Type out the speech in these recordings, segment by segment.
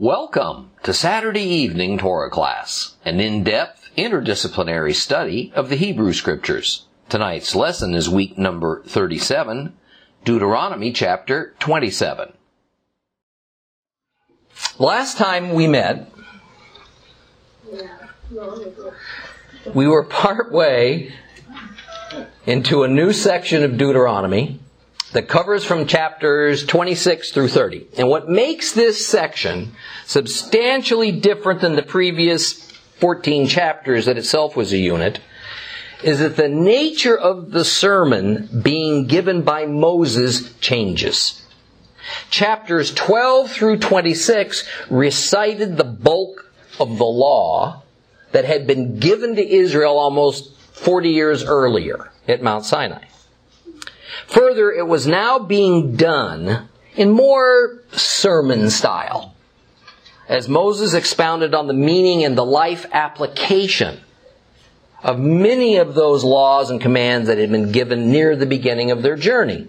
Welcome to Saturday evening Torah class, an in-depth interdisciplinary study of the Hebrew Scriptures. Tonight's lesson is week number 37, Deuteronomy chapter 27. Last time we met, we were part way into a new section of Deuteronomy that covers from chapters 26 through 30. And what makes this section substantially different than the previous 14 chapters that itself was a unit is that the nature of the sermon being given by Moses changes. Chapters 12 through 26 recited the bulk of the law that had been given to Israel almost 40 years earlier at Mount Sinai. Further, it was now being done in more sermon style, as Moses expounded on the meaning and the life application of many of those laws and commands that had been given near the beginning of their journey.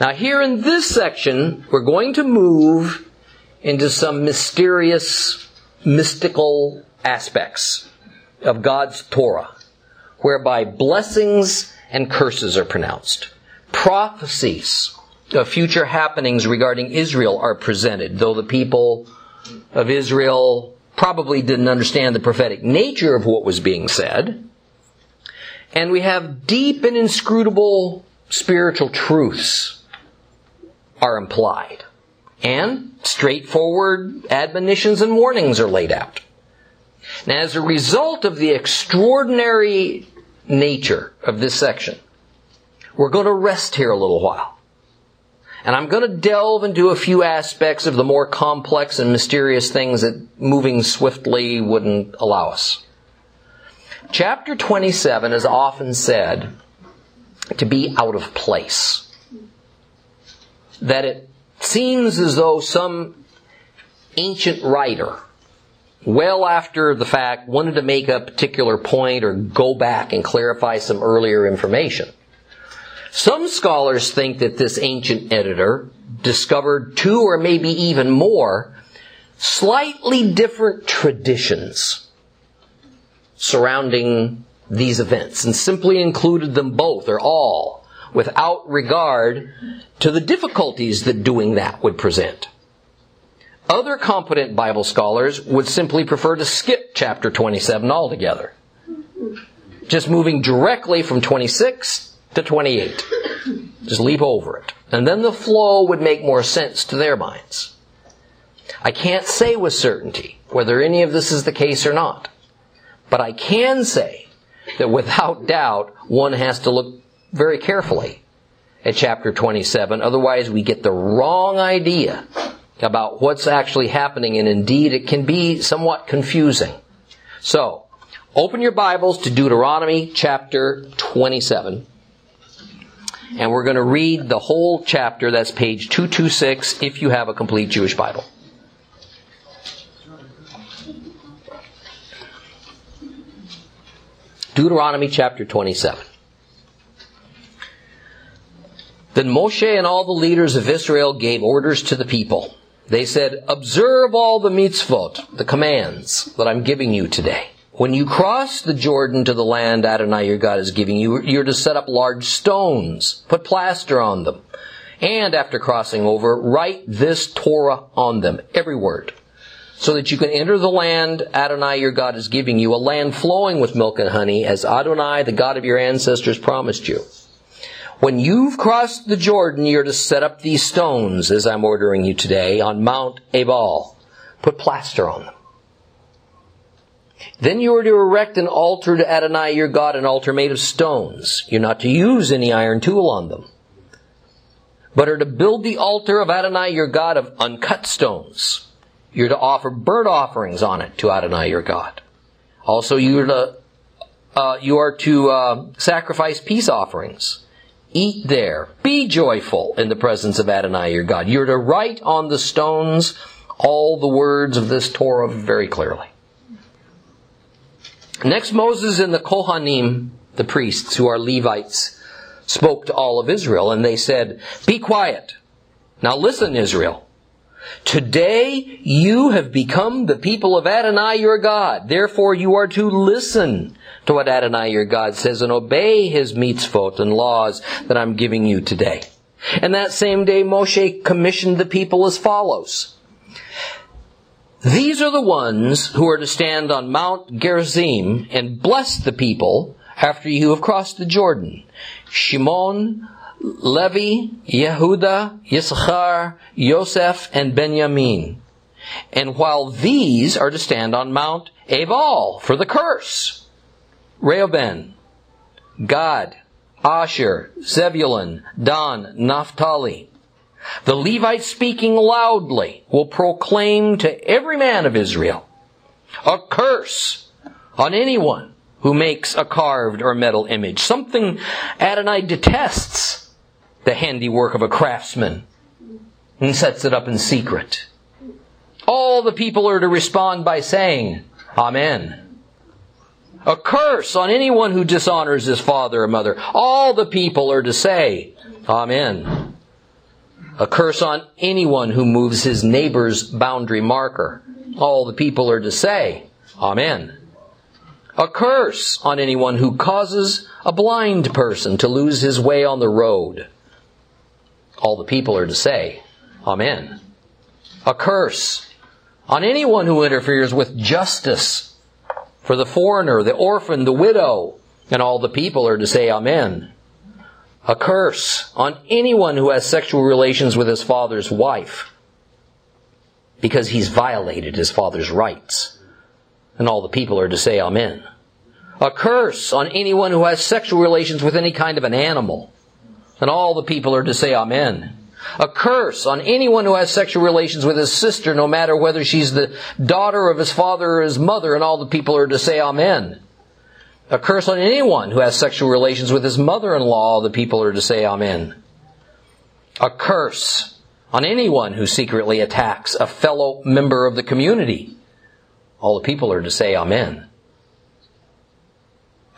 Now, here in this section, we're going to move into some mysterious, mystical aspects of God's Torah, whereby blessings and curses are pronounced. Prophecies of future happenings regarding Israel are presented, though the people of Israel probably didn't understand the prophetic nature of what was being said. And we have deep and inscrutable spiritual truths are implied. And straightforward admonitions and warnings are laid out. Now, as a result of the extraordinary nature of this section. We're going to rest here a little while. And I'm going to delve into a few aspects of the more complex and mysterious things that moving swiftly wouldn't allow us. Chapter 27 is often said to be out of place. That it seems as though some ancient writer well after the fact, wanted to make a particular point or go back and clarify some earlier information. Some scholars think that this ancient editor discovered two or maybe even more slightly different traditions surrounding these events and simply included them both or all without regard to the difficulties that doing that would present. Other competent Bible scholars would simply prefer to skip chapter 27 altogether. Just moving directly from 26 to 28. Just leap over it. And then the flow would make more sense to their minds. I can't say with certainty whether any of this is the case or not. But I can say that without doubt, one has to look very carefully at chapter 27. Otherwise, we get the wrong idea about what's actually happening, and indeed it can be somewhat confusing. So, open your Bibles to Deuteronomy chapter 27. And we're going to read the whole chapter. That's page 226 if you have a complete Jewish Bible. Deuteronomy chapter 27. Then Moshe and all the leaders of Israel gave orders to the people they said, observe all the mitzvot, the commands that I'm giving you today. When you cross the Jordan to the land Adonai your God is giving you, you're to set up large stones, put plaster on them, and after crossing over, write this Torah on them, every word, so that you can enter the land Adonai your God is giving you, a land flowing with milk and honey, as Adonai, the God of your ancestors, promised you. When you've crossed the Jordan, you're to set up these stones, as I'm ordering you today, on Mount Ebal. Put plaster on them. Then you are to erect an altar to Adonai your God, an altar made of stones. You're not to use any iron tool on them, but are to build the altar of Adonai your God of uncut stones. You're to offer burnt offerings on it to Adonai your God. Also, you are to uh, you are to uh, sacrifice peace offerings Eat there. Be joyful in the presence of Adonai your God. You're to write on the stones all the words of this Torah very clearly. Next, Moses and the Kohanim, the priests who are Levites, spoke to all of Israel and they said, Be quiet. Now listen, Israel. Today you have become the people of Adonai your God. Therefore you are to listen to what Adonai your God says and obey his mitzvot and laws that I'm giving you today. And that same day Moshe commissioned the people as follows. These are the ones who are to stand on Mount Gerizim and bless the people after you have crossed the Jordan. Shimon, Levi, Yehuda, Yisachar, Yosef, and Benjamin. And while these are to stand on Mount Ebal for the curse, Reuben, Gad, Asher, Zebulun, Dan, Naphtali. The Levites speaking loudly will proclaim to every man of Israel a curse on anyone who makes a carved or metal image, something Adonai detests the handiwork of a craftsman and sets it up in secret. All the people are to respond by saying, Amen. A curse on anyone who dishonors his father or mother. All the people are to say, Amen. A curse on anyone who moves his neighbor's boundary marker. All the people are to say, Amen. A curse on anyone who causes a blind person to lose his way on the road. All the people are to say, Amen. A curse on anyone who interferes with justice for the foreigner, the orphan, the widow, and all the people are to say Amen. A curse on anyone who has sexual relations with his father's wife because he's violated his father's rights. And all the people are to say Amen. A curse on anyone who has sexual relations with any kind of an animal and all the people are to say Amen. A curse on anyone who has sexual relations with his sister, no matter whether she's the daughter of his father or his mother, and all the people are to say Amen. A curse on anyone who has sexual relations with his mother-in-law, the people are to say Amen. A curse on anyone who secretly attacks a fellow member of the community. All the people are to say Amen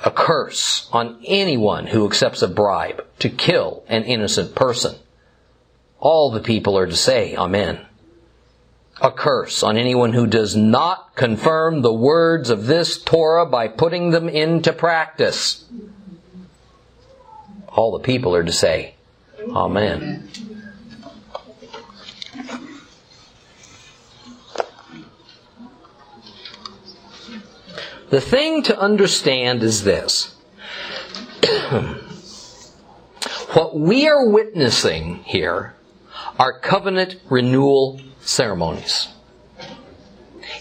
a curse on anyone who accepts a bribe to kill an innocent person. All the people are to say, Amen. A curse on anyone who does not confirm the words of this Torah by putting them into practice. All the people are to say, Amen. The thing to understand is this. what we are witnessing here are covenant renewal ceremonies.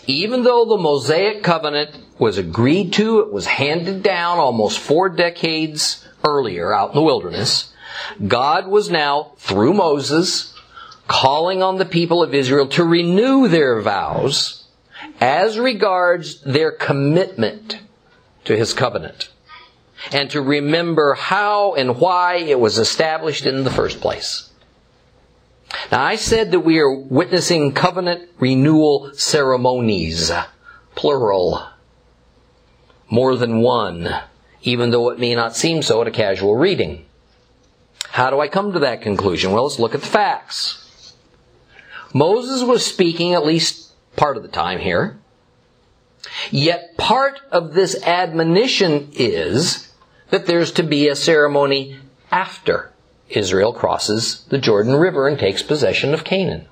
Even though the Mosaic covenant was agreed to, it was handed down almost four decades earlier out in the wilderness, God was now, through Moses, calling on the people of Israel to renew their vows as regards their commitment to his covenant and to remember how and why it was established in the first place. Now I said that we are witnessing covenant renewal ceremonies, plural, more than one, even though it may not seem so at a casual reading. How do I come to that conclusion? Well, let's look at the facts. Moses was speaking at least part of the time here. Yet part of this admonition is that there's to be a ceremony after Israel crosses the Jordan River and takes possession of Canaan.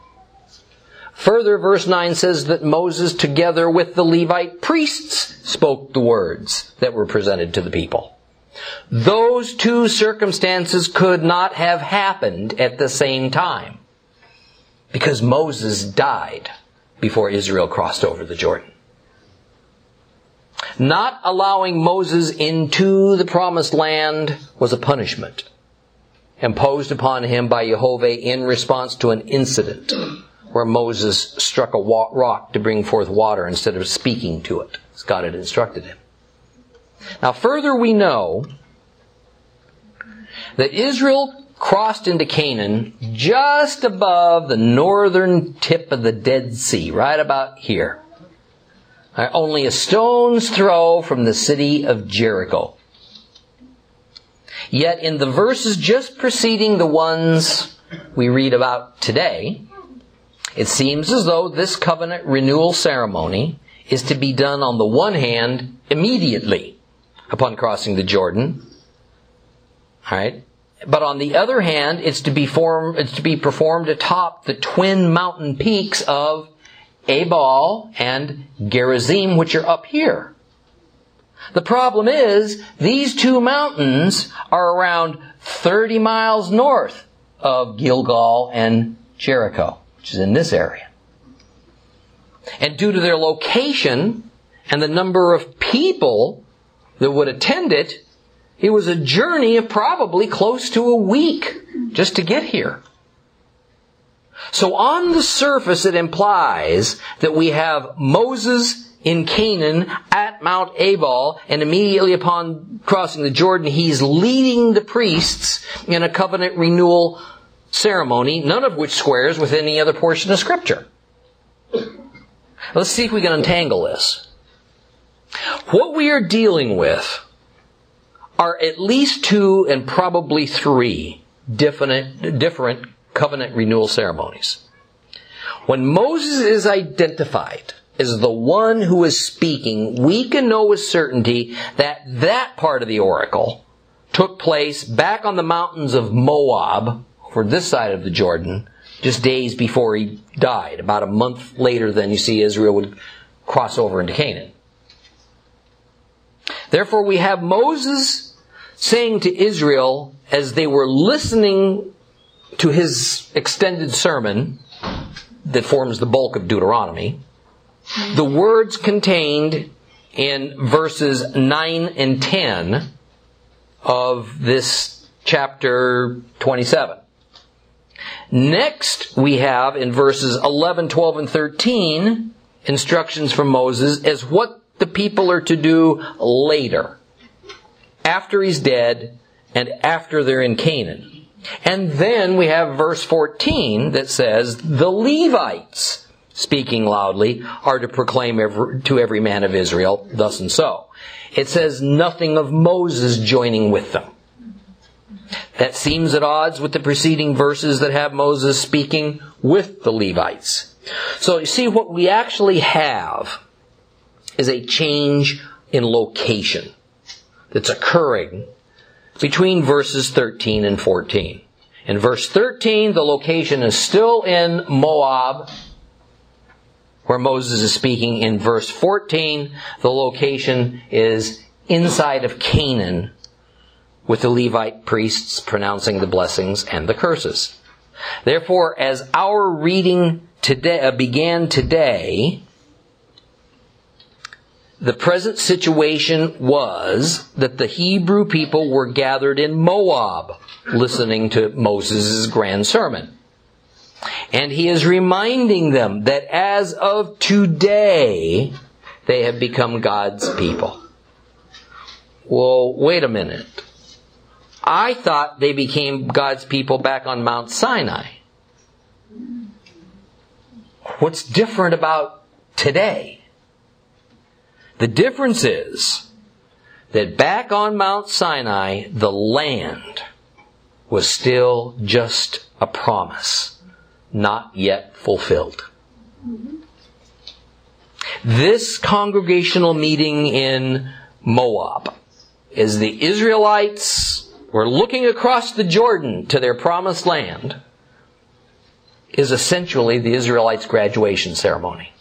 Further, verse 9 says that Moses, together with the Levite priests, spoke the words that were presented to the people. Those two circumstances could not have happened at the same time because Moses died before Israel crossed over the Jordan. Not allowing Moses into the promised land was a punishment imposed upon him by Jehovah in response to an incident where Moses struck a rock to bring forth water instead of speaking to it, as God had instructed him. Now further we know that Israel crossed into Canaan just above the northern tip of the Dead Sea, right about here. Uh, only a stone's throw from the city of Jericho. Yet in the verses just preceding the ones we read about today, It seems as though this covenant renewal ceremony is to be done on the one hand immediately upon crossing the Jordan. Alright? But on the other hand, it's to be it's to be performed atop the twin mountain peaks of Ebal and Gerizim, which are up here. The problem is, these two mountains are around 30 miles north of Gilgal and Jericho, which is in this area. And due to their location and the number of people that would attend it, it was a journey of probably close to a week just to get here. So on the surface it implies that we have Moses in Canaan at Mount Ebal, and immediately upon crossing the Jordan, he's leading the priests in a covenant renewal ceremony, none of which squares with any other portion of Scripture. Let's see if we can untangle this. What we are dealing with are at least two and probably three different, different covenant renewal ceremonies. When Moses is identified as the one who is speaking, we can know with certainty that that part of the oracle took place back on the mountains of Moab, for this side of the Jordan, just days before he died, about a month later than you see Israel would cross over into Canaan. Therefore, we have Moses saying to Israel as they were listening to his extended sermon that forms the bulk of Deuteronomy, the words contained in verses 9 and 10 of this chapter 27. Next, we have in verses 11, 12, and 13 instructions from Moses as what the people are to do later, after he's dead and after they're in Canaan. And then we have verse 14 that says, the Levites speaking loudly, are to proclaim every, to every man of Israel, thus and so. It says nothing of Moses joining with them. That seems at odds with the preceding verses that have Moses speaking with the Levites. So you see, what we actually have is a change in location that's occurring between verses 13 and 14. In verse 13, the location is still in Moab, where Moses is speaking in verse 14. The location is inside of Canaan with the Levite priests pronouncing the blessings and the curses. Therefore, as our reading today uh, began today, the present situation was that the Hebrew people were gathered in Moab listening to Moses' grand sermon. And he is reminding them that as of today, they have become God's people. Well, wait a minute. I thought they became God's people back on Mount Sinai. What's different about today? The difference is that back on Mount Sinai, the land was still just a promise not yet fulfilled. This congregational meeting in Moab is the Israelites were looking across the Jordan to their promised land is essentially the Israelites' graduation ceremony.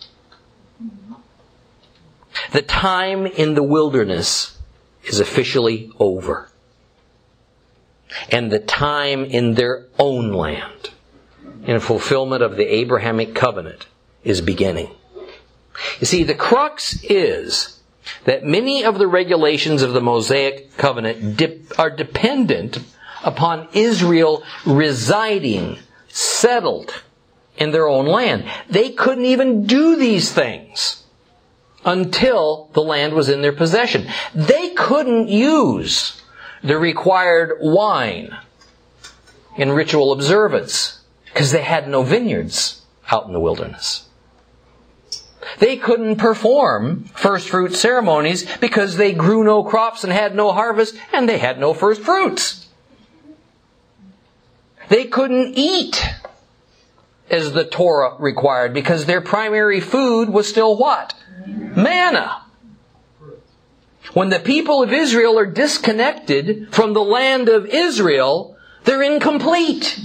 The time in the wilderness is officially over. And the time in their own land in fulfillment of the Abrahamic covenant is beginning. You see, the crux is that many of the regulations of the Mosaic covenant dip, are dependent upon Israel residing, settled in their own land. They couldn't even do these things until the land was in their possession. They couldn't use the required wine in ritual observance because they had no vineyards out in the wilderness. They couldn't perform first fruit ceremonies because they grew no crops and had no harvest and they had no first fruits. They couldn't eat as the Torah required because their primary food was still what? Manna. When the people of Israel are disconnected from the land of Israel, they're incomplete.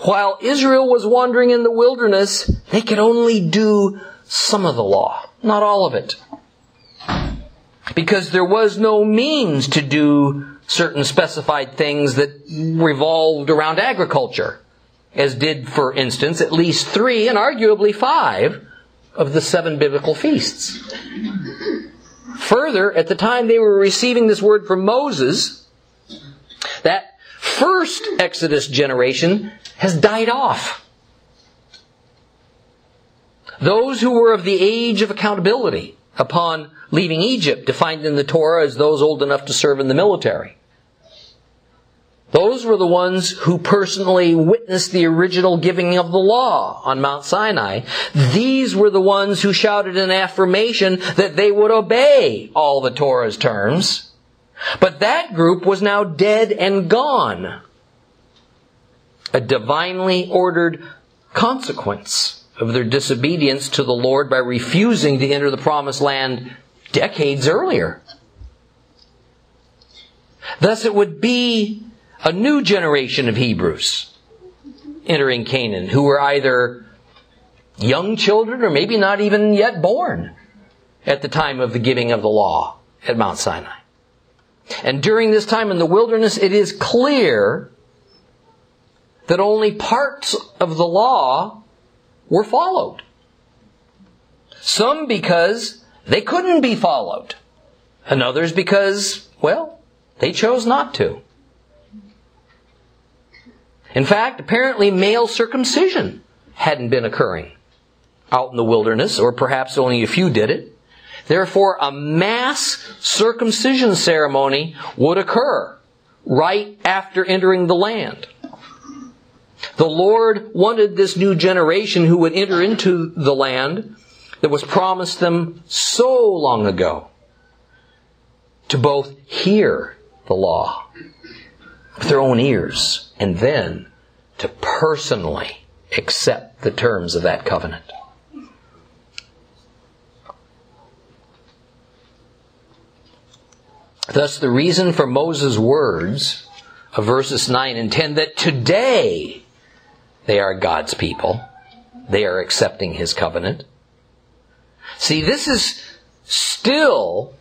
While Israel was wandering in the wilderness, they could only do some of the law, not all of it. Because there was no means to do certain specified things that revolved around agriculture as did, for instance, at least three and arguably five of the seven biblical feasts. Further, at the time they were receiving this word from Moses, that first Exodus generation has died off. Those who were of the age of accountability upon leaving Egypt, defined in the Torah as those old enough to serve in the military. Those were the ones who personally witnessed the original giving of the law on Mount Sinai. These were the ones who shouted an affirmation that they would obey all the Torah's terms. But that group was now dead and gone. A divinely ordered consequence of their disobedience to the Lord by refusing to enter the promised land decades earlier. Thus it would be a new generation of Hebrews entering Canaan who were either young children or maybe not even yet born at the time of the giving of the law at Mount Sinai. And during this time in the wilderness, it is clear that only parts of the law were followed. Some because they couldn't be followed, and others because, well, they chose not to. In fact, apparently male circumcision hadn't been occurring out in the wilderness, or perhaps only a few did it. Therefore, a mass circumcision ceremony would occur right after entering the land. The Lord wanted this new generation who would enter into the land that was promised them so long ago to both hear the law with their own ears and then to personally accept the terms of that covenant. Thus, the reason for Moses' words of verses 9 and 10 that today they are God's people, they are accepting his covenant. See, this is still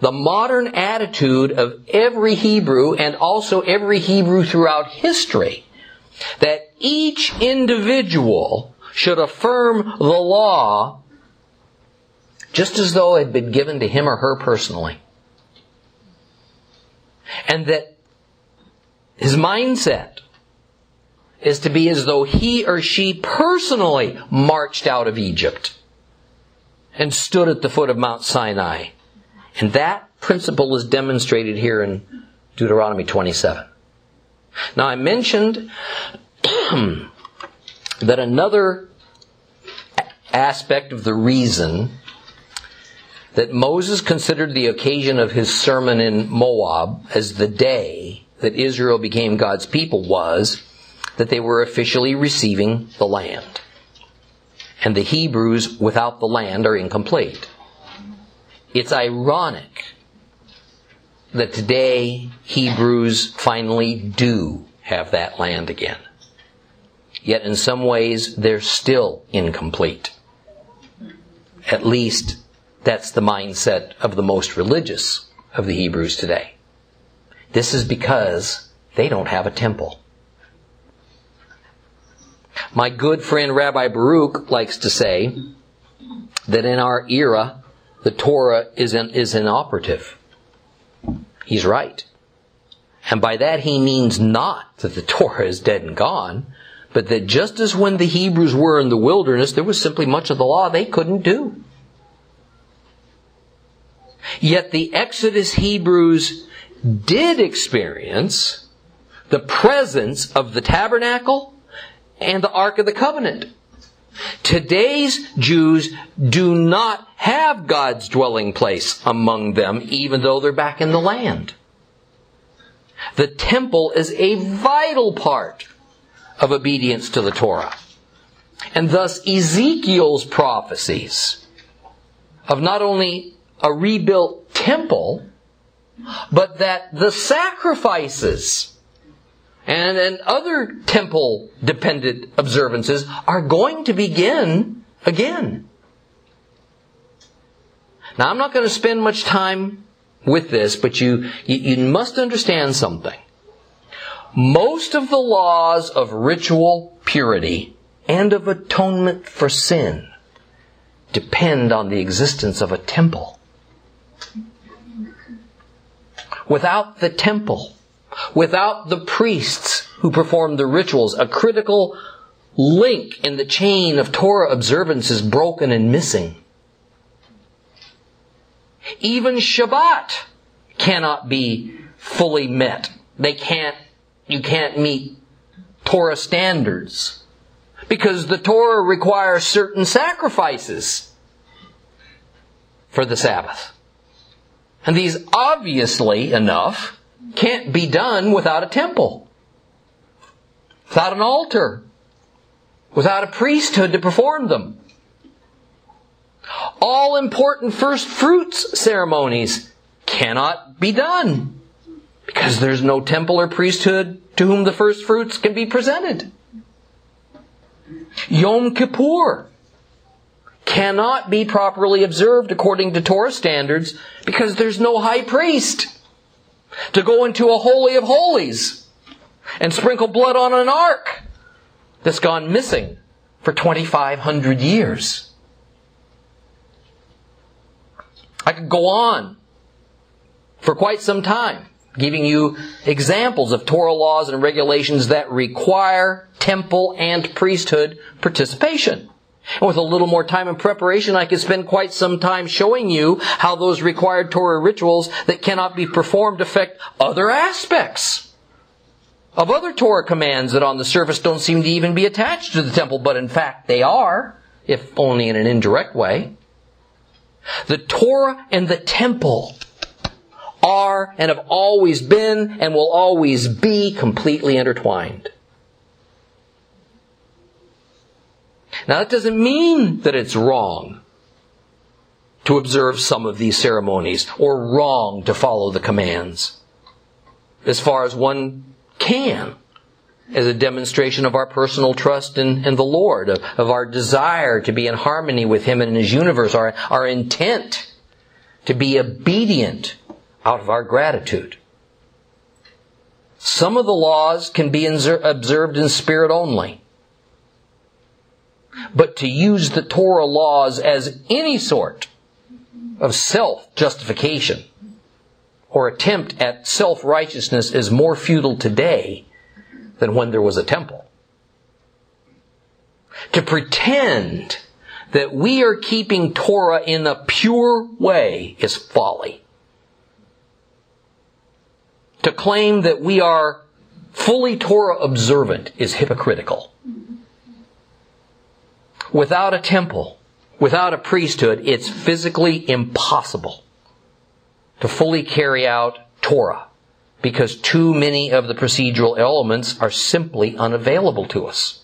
the modern attitude of every Hebrew and also every Hebrew throughout history. That each individual should affirm the law just as though it had been given to him or her personally. And that his mindset is to be as though he or she personally marched out of Egypt and stood at the foot of Mount Sinai and that principle is demonstrated here in Deuteronomy 27. Now I mentioned that another aspect of the reason that Moses considered the occasion of his sermon in Moab as the day that Israel became God's people was that they were officially receiving the land. And the Hebrews without the land are incomplete. It's ironic that today Hebrews finally do have that land again. Yet in some ways they're still incomplete. At least that's the mindset of the most religious of the Hebrews today. This is because they don't have a temple. My good friend Rabbi Baruch likes to say that in our era, the Torah is, in, is inoperative. He's right. And by that he means not that the Torah is dead and gone, but that just as when the Hebrews were in the wilderness, there was simply much of the law they couldn't do. Yet the Exodus Hebrews did experience the presence of the tabernacle and the Ark of the Covenant. Today's Jews do not have God's dwelling place among them, even though they're back in the land. The temple is a vital part of obedience to the Torah. And thus Ezekiel's prophecies of not only a rebuilt temple, but that the sacrifices and, and other temple dependent observances are going to begin again. Now I'm not going to spend much time with this, but you, you, you must understand something. Most of the laws of ritual purity and of atonement for sin depend on the existence of a temple. Without the temple, without the priests who perform the rituals, a critical link in the chain of Torah observance is broken and missing. Even Shabbat cannot be fully met. They can't, you can't meet Torah standards. Because the Torah requires certain sacrifices for the Sabbath. And these obviously enough can't be done without a temple, without an altar, without a priesthood to perform them. All important first fruits ceremonies cannot be done because there's no temple or priesthood to whom the first fruits can be presented. Yom Kippur cannot be properly observed according to Torah standards because there's no high priest to go into a holy of holies and sprinkle blood on an ark that's gone missing for 2,500 years. I could go on for quite some time, giving you examples of Torah laws and regulations that require temple and priesthood participation. And with a little more time and preparation, I could spend quite some time showing you how those required Torah rituals that cannot be performed affect other aspects of other Torah commands that on the surface don't seem to even be attached to the temple, but in fact they are, if only in an indirect way. The Torah and the temple are and have always been and will always be completely intertwined. Now that doesn't mean that it's wrong to observe some of these ceremonies or wrong to follow the commands. As far as one can as a demonstration of our personal trust in, in the Lord, of, of, our desire to be in harmony with Him and in His universe, our, our intent to be obedient out of our gratitude. Some of the laws can be observed in spirit only. But to use the Torah laws as any sort of self-justification or attempt at self-righteousness is more futile today than when there was a temple. To pretend that we are keeping Torah in a pure way is folly. To claim that we are fully Torah observant is hypocritical. Without a temple, without a priesthood, it's physically impossible to fully carry out Torah because too many of the procedural elements are simply unavailable to us.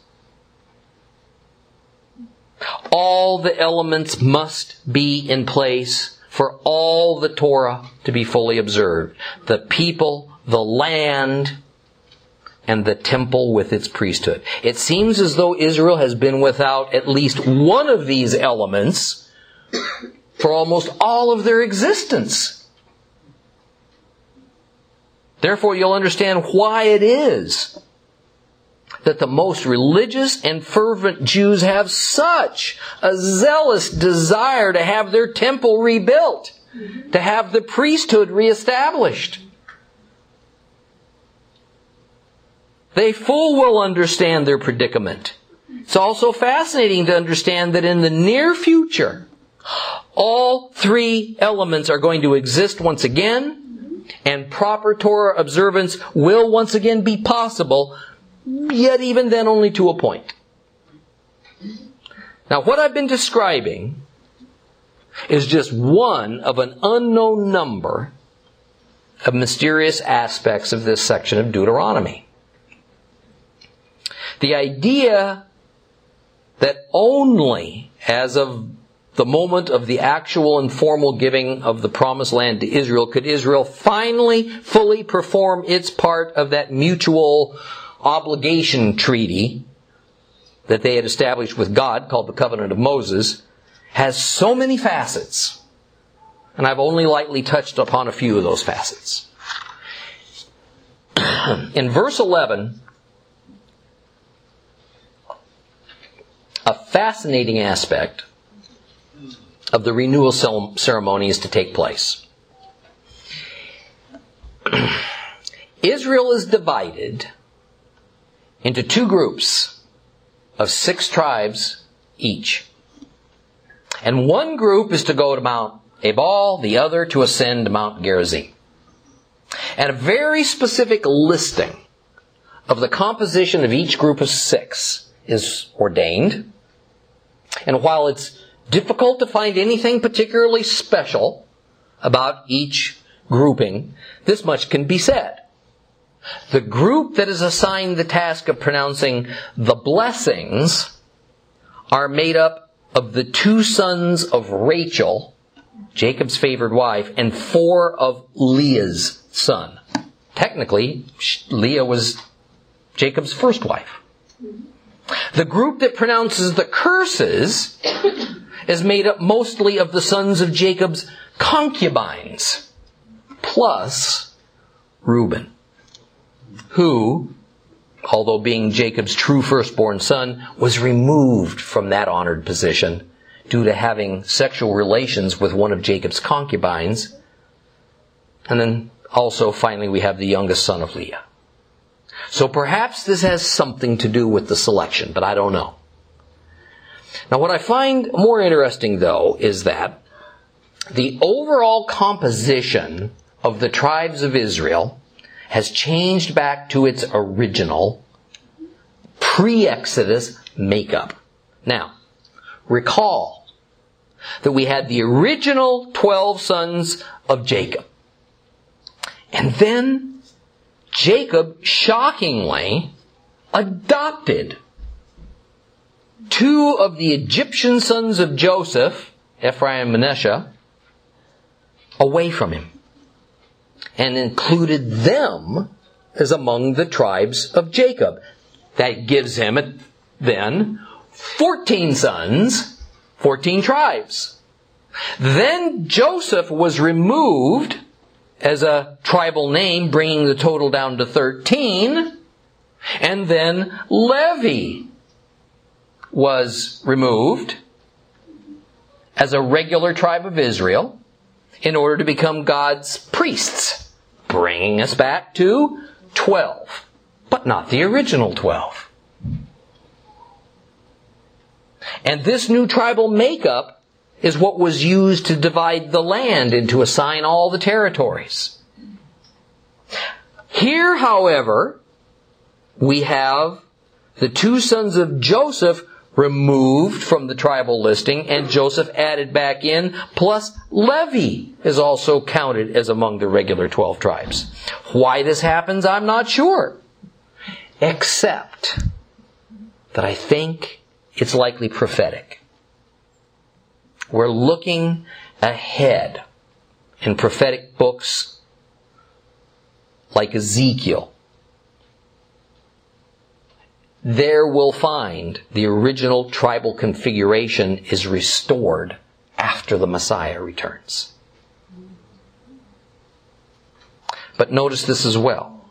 All the elements must be in place for all the Torah to be fully observed. The people, the land, and the temple with its priesthood. It seems as though Israel has been without at least one of these elements for almost all of their existence. Therefore, you'll understand why it is that the most religious and fervent Jews have such a zealous desire to have their temple rebuilt, to have the priesthood reestablished. They full well understand their predicament. It's also fascinating to understand that in the near future, all three elements are going to exist once again and proper Torah observance will once again be possible, yet even then only to a point. Now what I've been describing is just one of an unknown number of mysterious aspects of this section of Deuteronomy. The idea that only as of the moment of the actual and formal giving of the promised land to Israel could Israel finally fully perform its part of that mutual obligation treaty that they had established with God called the covenant of Moses has so many facets. And I've only lightly touched upon a few of those facets. In verse 11, a fascinating aspect of the renewal ceremony is to take place. Israel is divided into two groups of six tribes each. And one group is to go to Mount Ebal, the other to ascend Mount Gerizim. And a very specific listing of the composition of each group of six is ordained. And while it's difficult to find anything particularly special about each grouping, this much can be said. The group that is assigned the task of pronouncing the blessings are made up of the two sons of Rachel, Jacob's favored wife, and four of Leah's son. Technically, Leah was Jacob's first wife. The group that pronounces the curses is made up mostly of the sons of Jacob's concubines, plus Reuben, who, although being Jacob's true firstborn son, was removed from that honored position due to having sexual relations with one of Jacob's concubines. And then also, finally, we have the youngest son of Leah. So perhaps this has something to do with the selection, but I don't know. Now what I find more interesting though is that the overall composition of the tribes of Israel has changed back to its original pre-Exodus makeup. Now, recall that we had the original 12 sons of Jacob. And then Jacob shockingly adopted two of the Egyptian sons of Joseph, Ephraim and Manasseh, away from him and included them as among the tribes of Jacob. That gives him then 14 sons, 14 tribes. Then Joseph was removed as a tribal name, bringing the total down to 13. And then Levi was removed as a regular tribe of Israel in order to become God's priests, bringing us back to 12, but not the original 12. And this new tribal makeup is what was used to divide the land and to assign all the territories. Here, however, we have the two sons of Joseph removed from the tribal listing and Joseph added back in, plus Levi is also counted as among the regular 12 tribes. Why this happens, I'm not sure. Except that I think it's likely prophetic. We're looking ahead in prophetic books like Ezekiel there we'll find the original tribal configuration is restored after the Messiah returns. But notice this as well.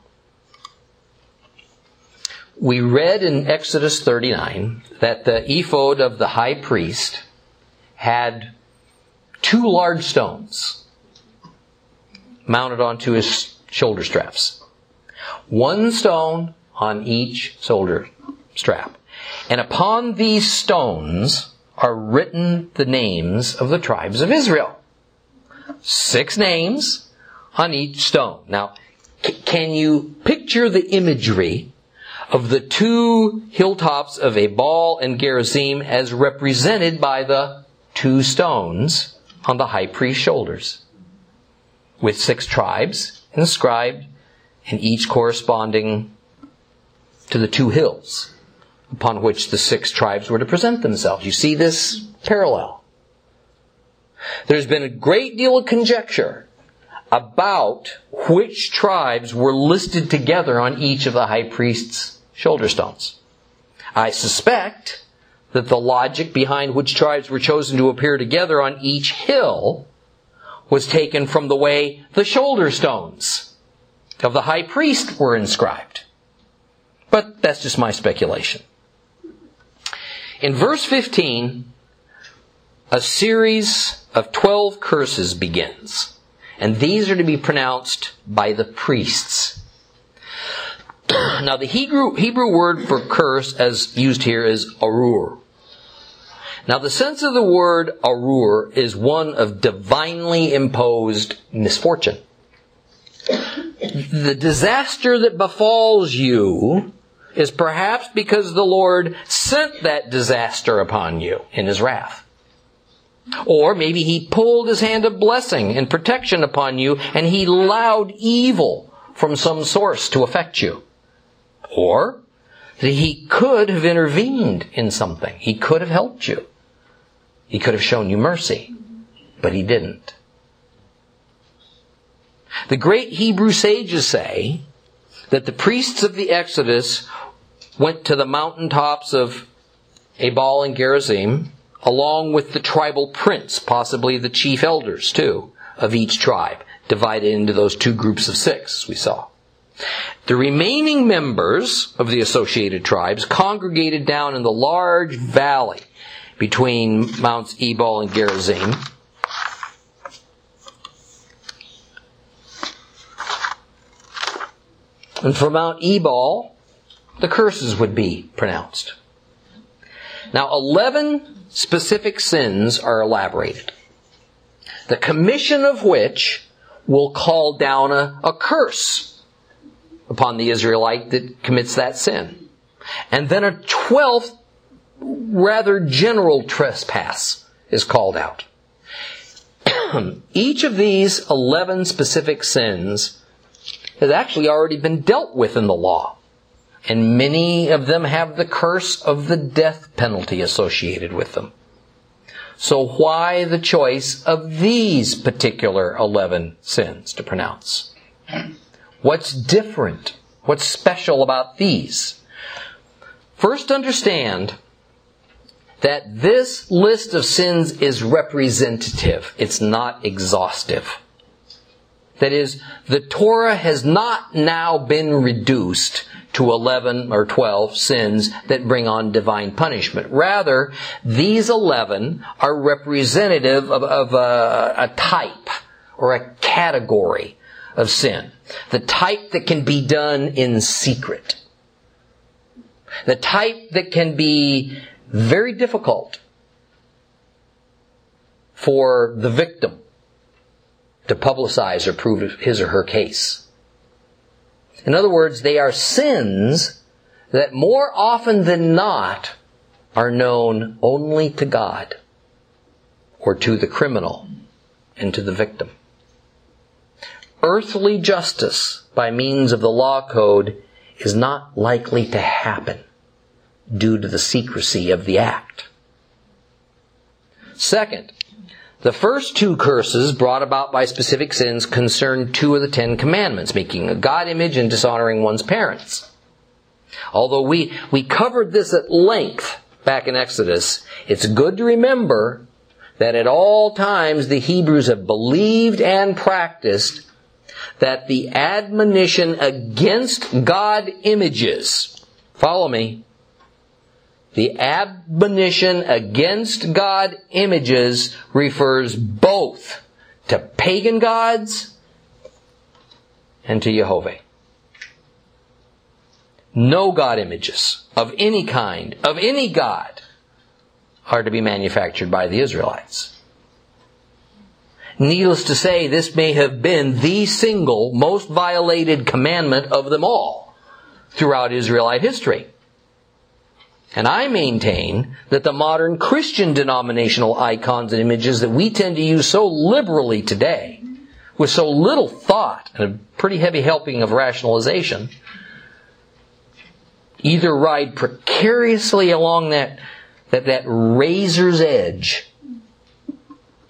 We read in Exodus 39 that the ephod of the high priest had two large stones mounted onto his shoulder straps. One stone on each shoulder strap. And upon these stones are written the names of the tribes of Israel. Six names on each stone. Now, c- can you picture the imagery of the two hilltops of Ebal and Gerizim as represented by the two stones on the high priest's shoulders? With six tribes inscribed, and each corresponding to the two hills upon which the six tribes were to present themselves. You see this parallel. There's been a great deal of conjecture about which tribes were listed together on each of the high priest's shoulder stones. I suspect that the logic behind which tribes were chosen to appear together on each hill was taken from the way the shoulder stones of the high priest were inscribed. But that's just my speculation. In verse 15, a series of 12 curses begins. And these are to be pronounced by the priests. now the Hebrew, Hebrew word for curse as used here is arur. Now the sense of the word arur is one of divinely imposed misfortune. The disaster that befalls you is perhaps because the Lord sent that disaster upon you in his wrath. Or maybe he pulled his hand of blessing and protection upon you and he allowed evil from some source to affect you. Or that he could have intervened in something. He could have helped you. He could have shown you mercy. But he didn't. The great Hebrew sages say that the priests of the Exodus went to the mountaintops of Ebal and Gerizim along with the tribal prince, possibly the chief elders too, of each tribe, divided into those two groups of six we saw. The remaining members of the associated tribes congregated down in the large valley between Mounts Ebal and Gerizim. And for Mount Ebal, the curses would be pronounced. Now, 11 specific sins are elaborated. The commission of which will call down a, a curse upon the Israelite that commits that sin. And then a twelfth rather general trespass is called out. Each of these 11 specific sins has actually already been dealt with in the law and many of them have the curse of the death penalty associated with them. So why the choice of these particular 11 sins to pronounce? What's different? What's special about these? First understand that this list of sins is representative. It's not exhaustive. That is, the Torah has not now been reduced to 11 or 12 sins that bring on divine punishment. Rather, these 11 are representative of, of a, a type or a category of sin. The type that can be done in secret. The type that can be very difficult for the victim to publicize or prove his or her case. In other words, they are sins that more often than not are known only to God or to the criminal and to the victim. Earthly justice by means of the law code is not likely to happen due to the secrecy of the act. Second, the first two curses brought about by specific sins concern two of the Ten Commandments, making a God image and dishonoring one's parents. Although we, we covered this at length back in Exodus, it's good to remember that at all times the Hebrews have believed and practiced that the admonition against God images, follow me, the admonition against God images refers both to pagan gods and to Jehovah. No God images of any kind, of any God, are to be manufactured by the Israelites. Needless to say, this may have been the single most violated commandment of them all throughout Israelite history. And I maintain that the modern Christian denominational icons and images that we tend to use so liberally today, with so little thought and a pretty heavy helping of rationalization, either ride precariously along that, that, that razor's edge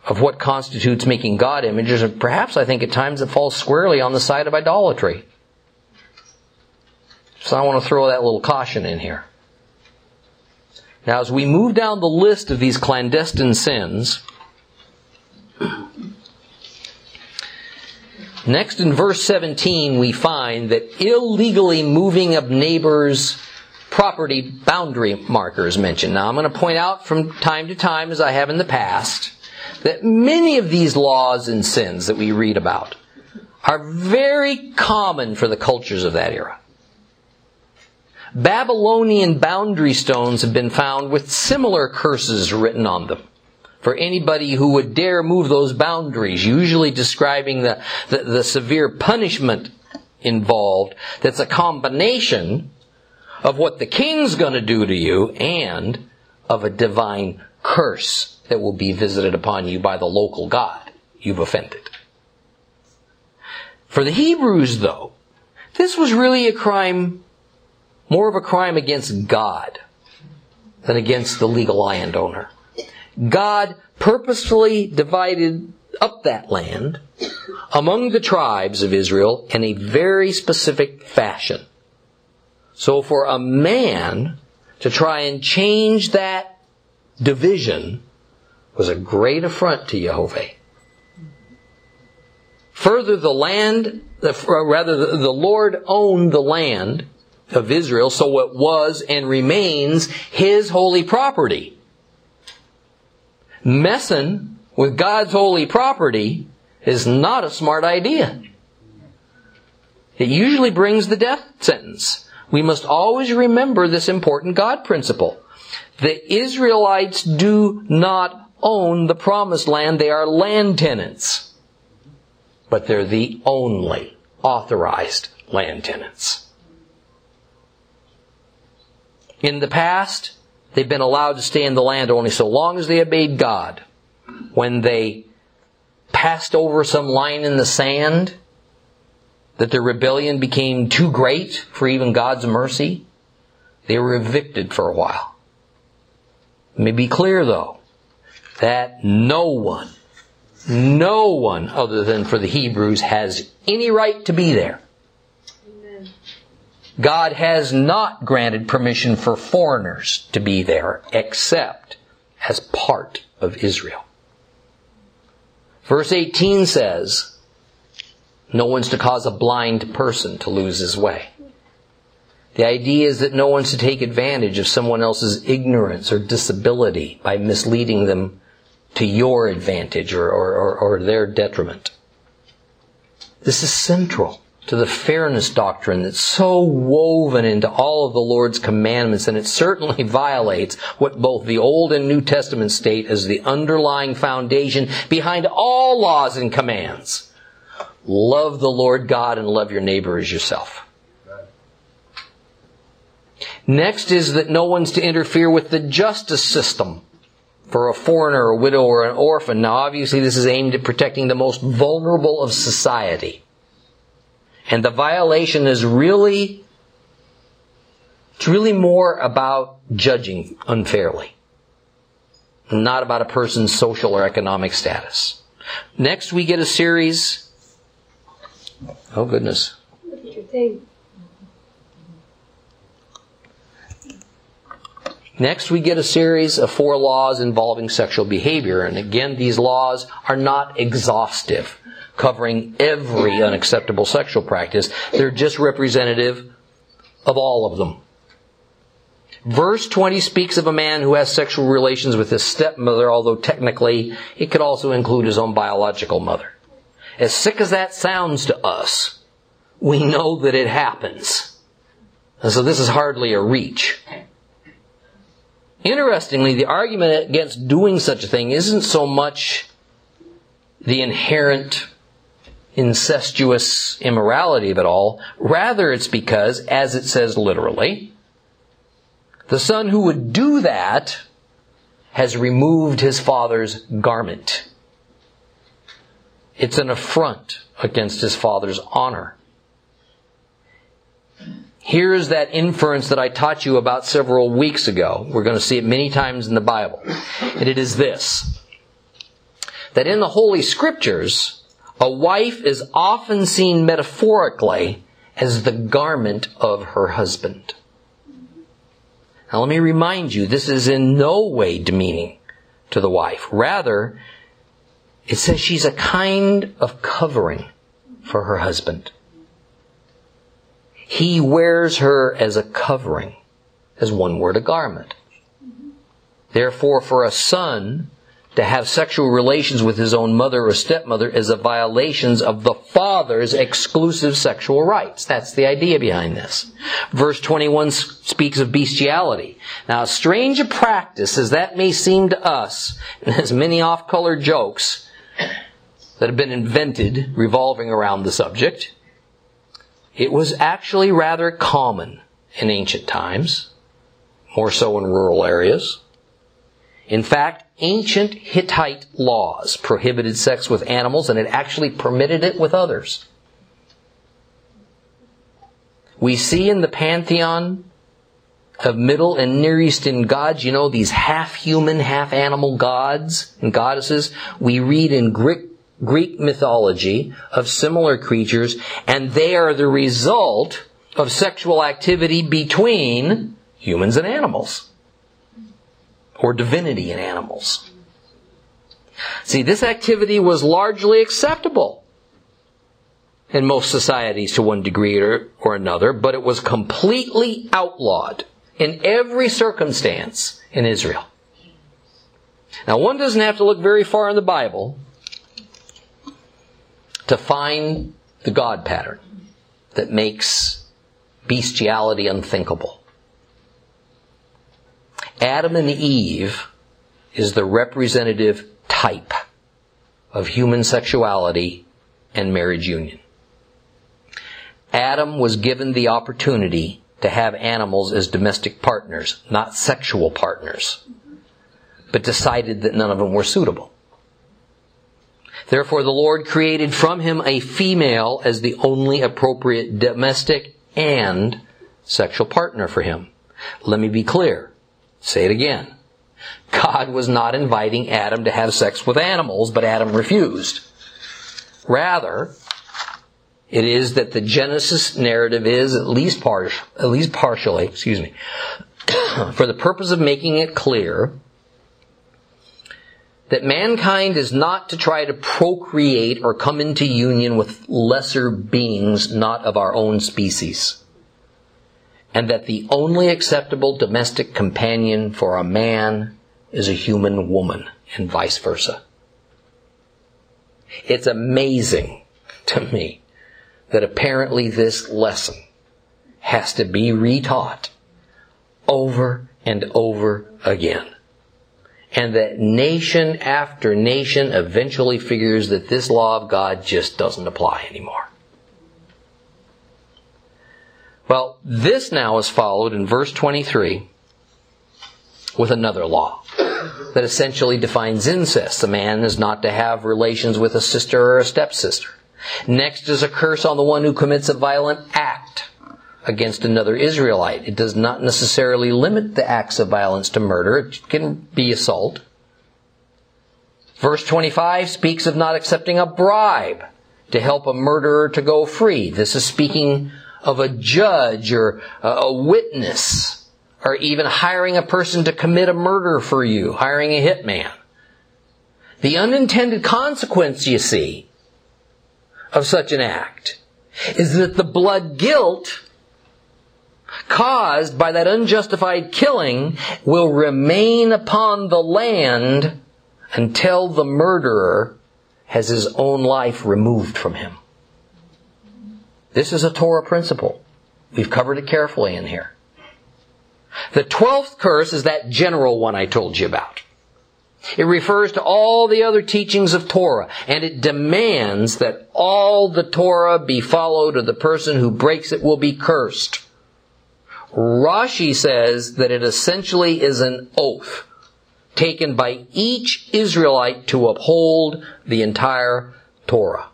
of what constitutes making God images, and perhaps I think at times it falls squarely on the side of idolatry. So I want to throw that little caution in here. Now, as we move down the list of these clandestine sins, next in verse 17, we find that illegally moving of neighbors' property boundary markers mentioned. Now, I'm going to point out from time to time, as I have in the past, that many of these laws and sins that we read about are very common for the cultures of that era. Babylonian boundary stones have been found with similar curses written on them for anybody who would dare move those boundaries, usually describing the, the, the, severe punishment involved that's a combination of what the king's going to do to you and of a divine curse that will be visited upon you by the local God you've offended. For the Hebrews, though, this was really a crime, more of a crime against God than against the legal landowner. God purposefully divided up that land among the tribes of Israel in a very specific fashion. So for a man to try and change that division was a great affront to Jehovah. Further, the land, rather, the Lord owned the land of Israel, so it was and remains His holy property. Messing with God's holy property is not a smart idea. It usually brings the death sentence. We must always remember this important God principle. The Israelites do not own the promised land. They are land tenants. But they're the only authorized land tenants. In the past, they've been allowed to stay in the land only so long as they obeyed God. When they passed over some line in the sand, that their rebellion became too great for even God's mercy, they were evicted for a while. Let me be clear though that no one, no one other than for the Hebrews has any right to be there. God has not granted permission for foreigners to be there except as part of Israel. Verse 18 says, no one's to cause a blind person to lose his way. The idea is that no one's to take advantage of someone else's ignorance or disability by misleading them to your advantage or, or, or, or their detriment. This is central to the fairness doctrine that's so woven into all of the Lord's commandments, and it certainly violates what both the Old and New Testament state as the underlying foundation behind all laws and commands. Love the Lord God and love your neighbor as yourself. Next is that no one's to interfere with the justice system for a foreigner, a widow, or an orphan. Now, obviously, this is aimed at protecting the most vulnerable of society. And the violation is really, it's really more about judging unfairly, not about a person's social or economic status. Next, we get a series. Oh, goodness. Next, we get a series of four laws involving sexual behavior. And again, these laws are not exhaustive, covering every unacceptable sexual practice. They're just representative of all of them. Verse 20 speaks of a man who has sexual relations with his stepmother, although technically it could also include his own biological mother. As sick as that sounds to us, we know that it happens. And so this is hardly a reach. Interestingly, the argument against doing such a thing isn't so much the inherent incestuous immorality of it all. Rather, it's because, as it says literally, the son who would do that has removed his father's garment. It's an affront against his father's honor. Here's that inference that I taught you about several weeks ago. We're going to see it many times in the Bible. And it is this. That in the Holy Scriptures, a wife is often seen metaphorically as the garment of her husband. Now let me remind you, this is in no way demeaning to the wife. Rather, it says she's a kind of covering for her husband. He wears her as a covering, as one word a garment. Therefore, for a son to have sexual relations with his own mother or stepmother is a violation of the father's exclusive sexual rights. That's the idea behind this. Verse 21 speaks of bestiality. Now, strange a practice as that may seem to us, and as many off-color jokes that have been invented revolving around the subject, it was actually rather common in ancient times, more so in rural areas. In fact, ancient Hittite laws prohibited sex with animals and it actually permitted it with others. We see in the pantheon of Middle and Near Eastern gods, you know, these half human, half animal gods and goddesses. We read in Greek Greek mythology of similar creatures, and they are the result of sexual activity between humans and animals, or divinity in animals. See, this activity was largely acceptable in most societies to one degree or, or another, but it was completely outlawed in every circumstance in Israel. Now, one doesn't have to look very far in the Bible to find the God pattern that makes bestiality unthinkable. Adam and Eve is the representative type of human sexuality and marriage union. Adam was given the opportunity to have animals as domestic partners, not sexual partners, but decided that none of them were suitable. Therefore, the Lord created from him a female as the only appropriate domestic and sexual partner for him. Let me be clear. Say it again. God was not inviting Adam to have sex with animals, but Adam refused. Rather, it is that the Genesis narrative is at least part, at least partially, excuse me, for the purpose of making it clear that mankind is not to try to procreate or come into union with lesser beings not of our own species. And that the only acceptable domestic companion for a man is a human woman and vice versa. It's amazing to me that apparently this lesson has to be retaught over and over again and that nation after nation eventually figures that this law of God just doesn't apply anymore. Well, this now is followed in verse 23 with another law that essentially defines incest. A man is not to have relations with a sister or a stepsister. Next is a curse on the one who commits a violent act against another Israelite. It does not necessarily limit the acts of violence to murder. It can be assault. Verse 25 speaks of not accepting a bribe to help a murderer to go free. This is speaking of a judge or a witness or even hiring a person to commit a murder for you, hiring a hitman. The unintended consequence, you see, of such an act is that the blood guilt caused by that unjustified killing will remain upon the land until the murderer has his own life removed from him. This is a Torah principle. We've covered it carefully in here. The twelfth curse is that general one I told you about. It refers to all the other teachings of Torah, and it demands that all the Torah be followed, or the person who breaks it will be cursed. Rashi says that it essentially is an oath taken by each Israelite to uphold the entire Torah.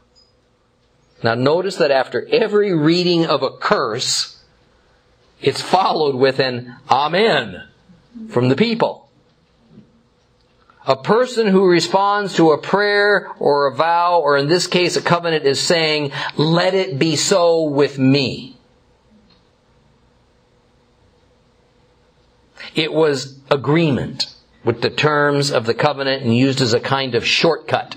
Now notice that after every reading of a curse, it's followed with an Amen from the people. A person who responds to a prayer or a vow, or in this case a covenant, is saying, let it be so with me. It was agreement with the terms of the covenant and used as a kind of shortcut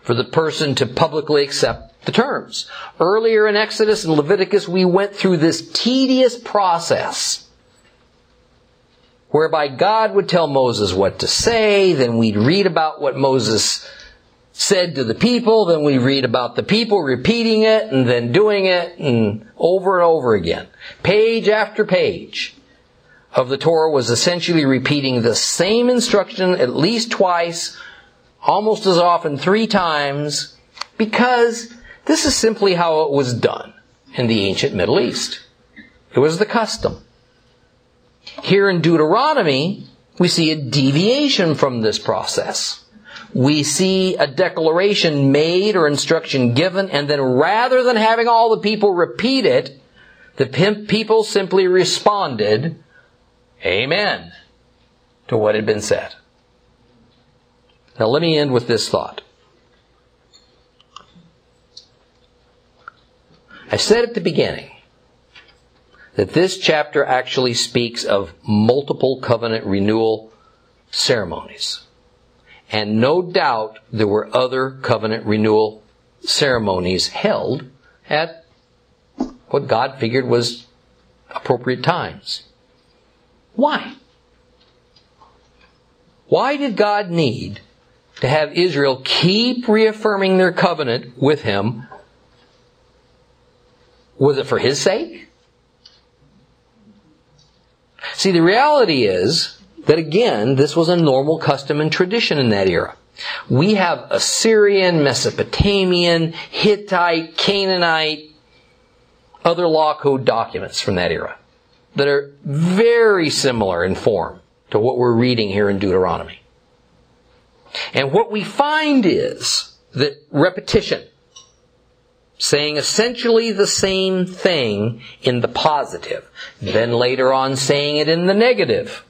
for the person to publicly accept the terms. Earlier in Exodus and Leviticus, we went through this tedious process whereby God would tell Moses what to say, then we'd read about what Moses said to the people, then we read about the people repeating it and then doing it and over and over again. Page after page of the Torah was essentially repeating the same instruction at least twice, almost as often three times, because this is simply how it was done in the ancient Middle East. It was the custom. Here in Deuteronomy, we see a deviation from this process. We see a declaration made or instruction given, and then rather than having all the people repeat it, the people simply responded, Amen, to what had been said. Now let me end with this thought. I said at the beginning that this chapter actually speaks of multiple covenant renewal ceremonies. And no doubt there were other covenant renewal ceremonies held at what God figured was appropriate times. Why? Why did God need to have Israel keep reaffirming their covenant with Him? Was it for His sake? See, the reality is that again, this was a normal custom and tradition in that era. We have Assyrian, Mesopotamian, Hittite, Canaanite, other law code documents from that era that are very similar in form to what we're reading here in Deuteronomy. And what we find is that repetition, saying essentially the same thing in the positive, then later on saying it in the negative,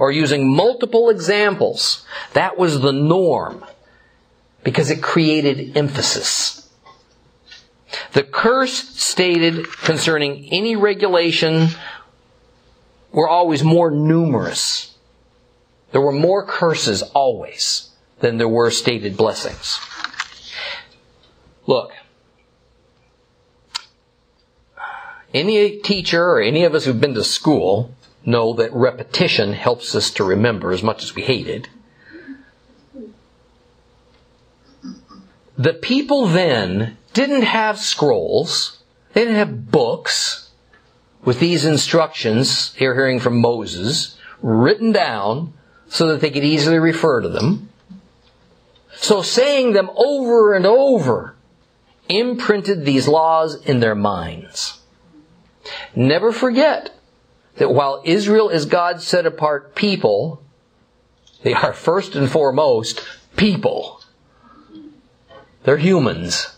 or using multiple examples, that was the norm because it created emphasis. The curse stated concerning any regulation were always more numerous. There were more curses always than there were stated blessings. Look, any teacher or any of us who've been to school know that repetition helps us to remember as much as we hate it. The people then didn't have scrolls. They didn't have books with these instructions, here hearing from Moses, written down so that they could easily refer to them. So saying them over and over imprinted these laws in their minds. Never forget that while Israel is God's set apart people, they are first and foremost people. They're humans.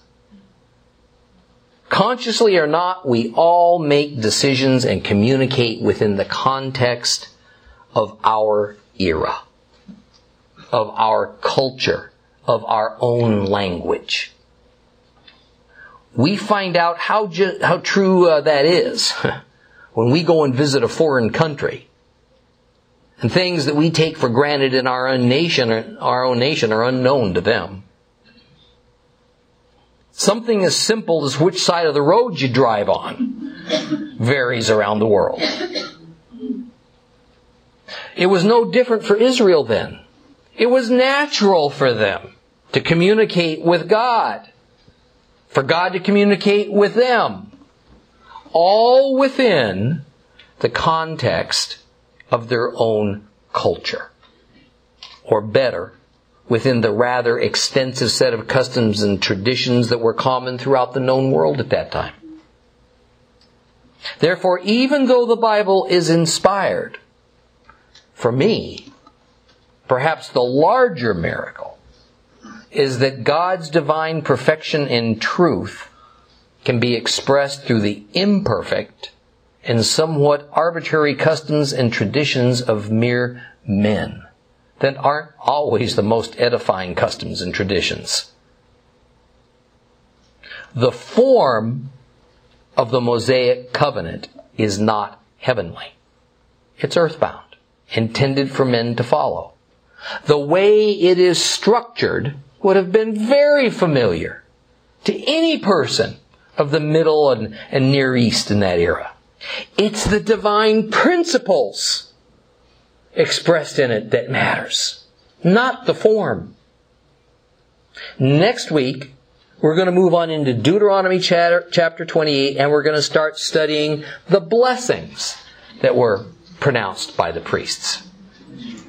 Consciously or not, we all make decisions and communicate within the context of our era, of our culture, of our own language. We find out how, ju- how true uh, that is when we go and visit a foreign country. And things that we take for granted in our own nation, our own nation are unknown to them. Something as simple as which side of the road you drive on varies around the world. It was no different for Israel then. It was natural for them to communicate with God, for God to communicate with them, all within the context of their own culture. Or better, within the rather extensive set of customs and traditions that were common throughout the known world at that time. Therefore, even though the Bible is inspired, for me, perhaps the larger miracle is that God's divine perfection in truth can be expressed through the imperfect and somewhat arbitrary customs and traditions of mere men that aren't always the most edifying customs and traditions. The form of the Mosaic covenant is not heavenly. It's earthbound, intended for men to follow. The way it is structured would have been very familiar to any person of the Middle and, and Near East in that era. It's the divine principles expressed in it that matters, not the form. Next week, we're going to move on into Deuteronomy chapter 28 and we're going to start studying the blessings that were pronounced by the priests.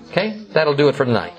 Okay? That'll do it for tonight.